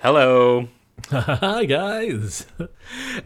Hello. Hi guys.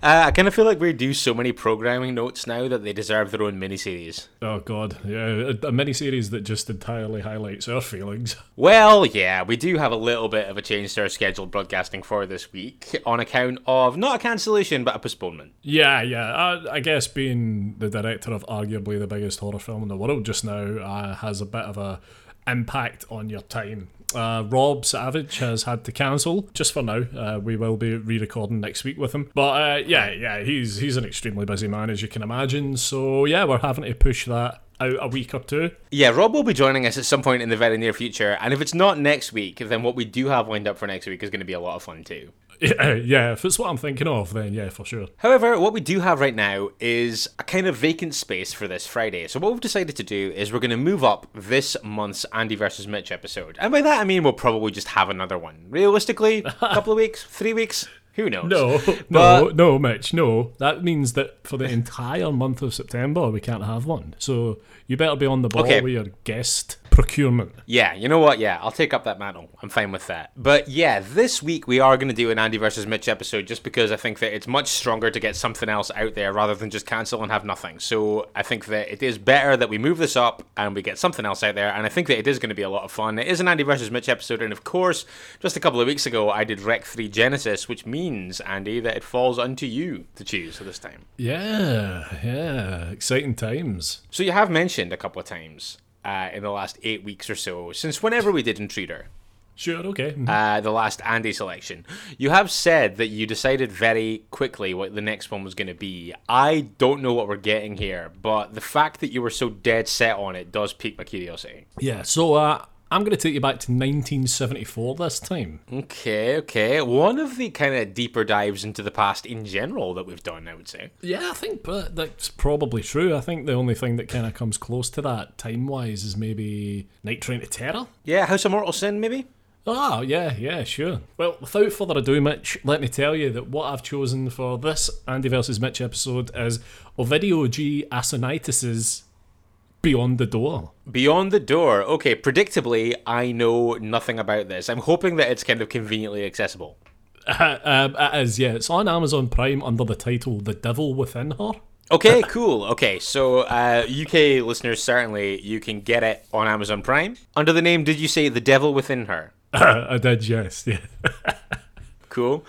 Uh, I kind of feel like we do so many programming notes now that they deserve their own miniseries. Oh god, yeah, a, a miniseries that just entirely highlights our feelings. Well, yeah, we do have a little bit of a change to our scheduled broadcasting for this week on account of not a cancellation but a postponement. Yeah, yeah. I, I guess being the director of arguably the biggest horror film in the world just now uh, has a bit of a impact on your time. Uh, Rob Savage has had to cancel just for now. Uh, we will be re-recording next week with him, but uh, yeah, yeah, he's he's an extremely busy man as you can imagine. So yeah, we're having to push that out a week or two. Yeah, Rob will be joining us at some point in the very near future, and if it's not next week, then what we do have lined up for next week is going to be a lot of fun too. Yeah, uh, yeah, if it's what I'm thinking of, then yeah, for sure. However, what we do have right now is a kind of vacant space for this Friday. So what we've decided to do is we're going to move up this month's Andy versus Mitch episode, and by that I mean we'll probably just have another one. Realistically, a couple of weeks, three weeks. Who knows? No, no, But- no, Mitch, no. That means that for the entire month of September, we can't have one. So you better be on the ball Okay. with your guest procurement. Yeah, you know what? Yeah, I'll take up that mantle. I'm fine with that. But yeah, this week we are going to do an Andy versus Mitch episode just because I think that it's much stronger to get something else out there rather than just cancel and have nothing. So I think that it is better that we move this up and we get something else out there. And I think that it is going to be a lot of fun. It is an Andy versus Mitch episode. And of course, just a couple of weeks ago, I did Rec 3 Genesis, which means, Andy, that it falls unto you to choose for this time. Yeah, yeah. Exciting times. So you have mentioned a couple of times uh, in the last eight weeks or so, since whenever we did Intruder. Sure, okay. uh, the last Andy selection. You have said that you decided very quickly what the next one was going to be. I don't know what we're getting here, but the fact that you were so dead set on it does pique my curiosity. yeah, so uh, I'm going to take you back to 1974 this time. Okay, okay. One of the kind of deeper dives into the past in general that we've done, I would say. Yeah, I think uh, that's probably true. I think the only thing that kind of comes close to that time wise is maybe Night Train to Terror. Yeah, House of Mortal Sin, maybe? Oh, yeah, yeah, sure. Well, without further ado, Mitch, let me tell you that what I've chosen for this Andy vs. Mitch episode is Ovidio G. Assonitis's Beyond the Door. Beyond the Door. Okay, predictably, I know nothing about this. I'm hoping that it's kind of conveniently accessible. um, it is, yeah. It's on Amazon Prime under the title The Devil Within Her. Okay, cool. Okay, so uh, UK listeners, certainly you can get it on Amazon Prime under the name. Did you say The Devil Within Her? I did, yes, yeah. Cool.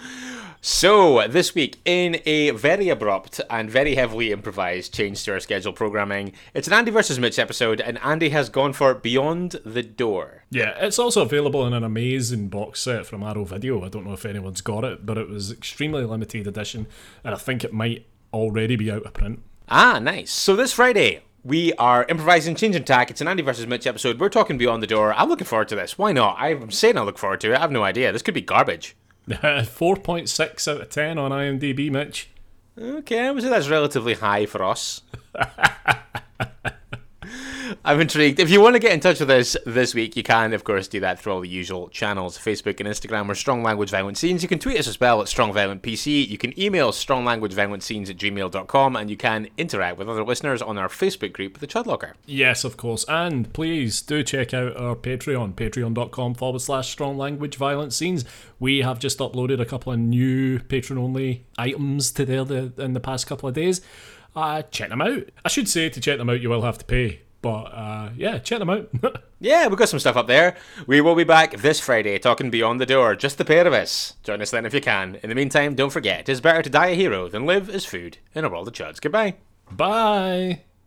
So this week, in a very abrupt and very heavily improvised change to our schedule programming, it's an Andy versus Mitch episode, and Andy has gone for Beyond the Door. Yeah, it's also available in an amazing box set from Arrow Video. I don't know if anyone's got it, but it was extremely limited edition, and I think it might already be out of print. Ah, nice. So this Friday, we are improvising Change and Tack. It's an Andy versus Mitch episode. We're talking Beyond the Door. I'm looking forward to this. Why not? I'm saying I look forward to it. I have no idea. This could be garbage. 4.6 out of 10 on IMDb, Mitch. Okay, I would say that's relatively high for us. I'm intrigued. If you want to get in touch with us this week, you can, of course, do that through all the usual channels Facebook and Instagram. We're Strong Language Violent Scenes. You can tweet us as well at Strong Violent PC. You can email stronglanguageviolent at gmail.com, and you can interact with other listeners on our Facebook group, The Chudlocker. Yes, of course. And please do check out our Patreon, patreon.com forward slash strong language violent scenes. We have just uploaded a couple of new patron only items to there the, in the past couple of days. Uh, check them out. I should say to check them out, you will have to pay. But uh, yeah, check them out. Yeah, we've got some stuff up there. We will be back this Friday talking Beyond the Door, just the pair of us. Join us then if you can. In the meantime, don't forget, it is better to die a hero than live as food in a world of chuds. Goodbye. Bye.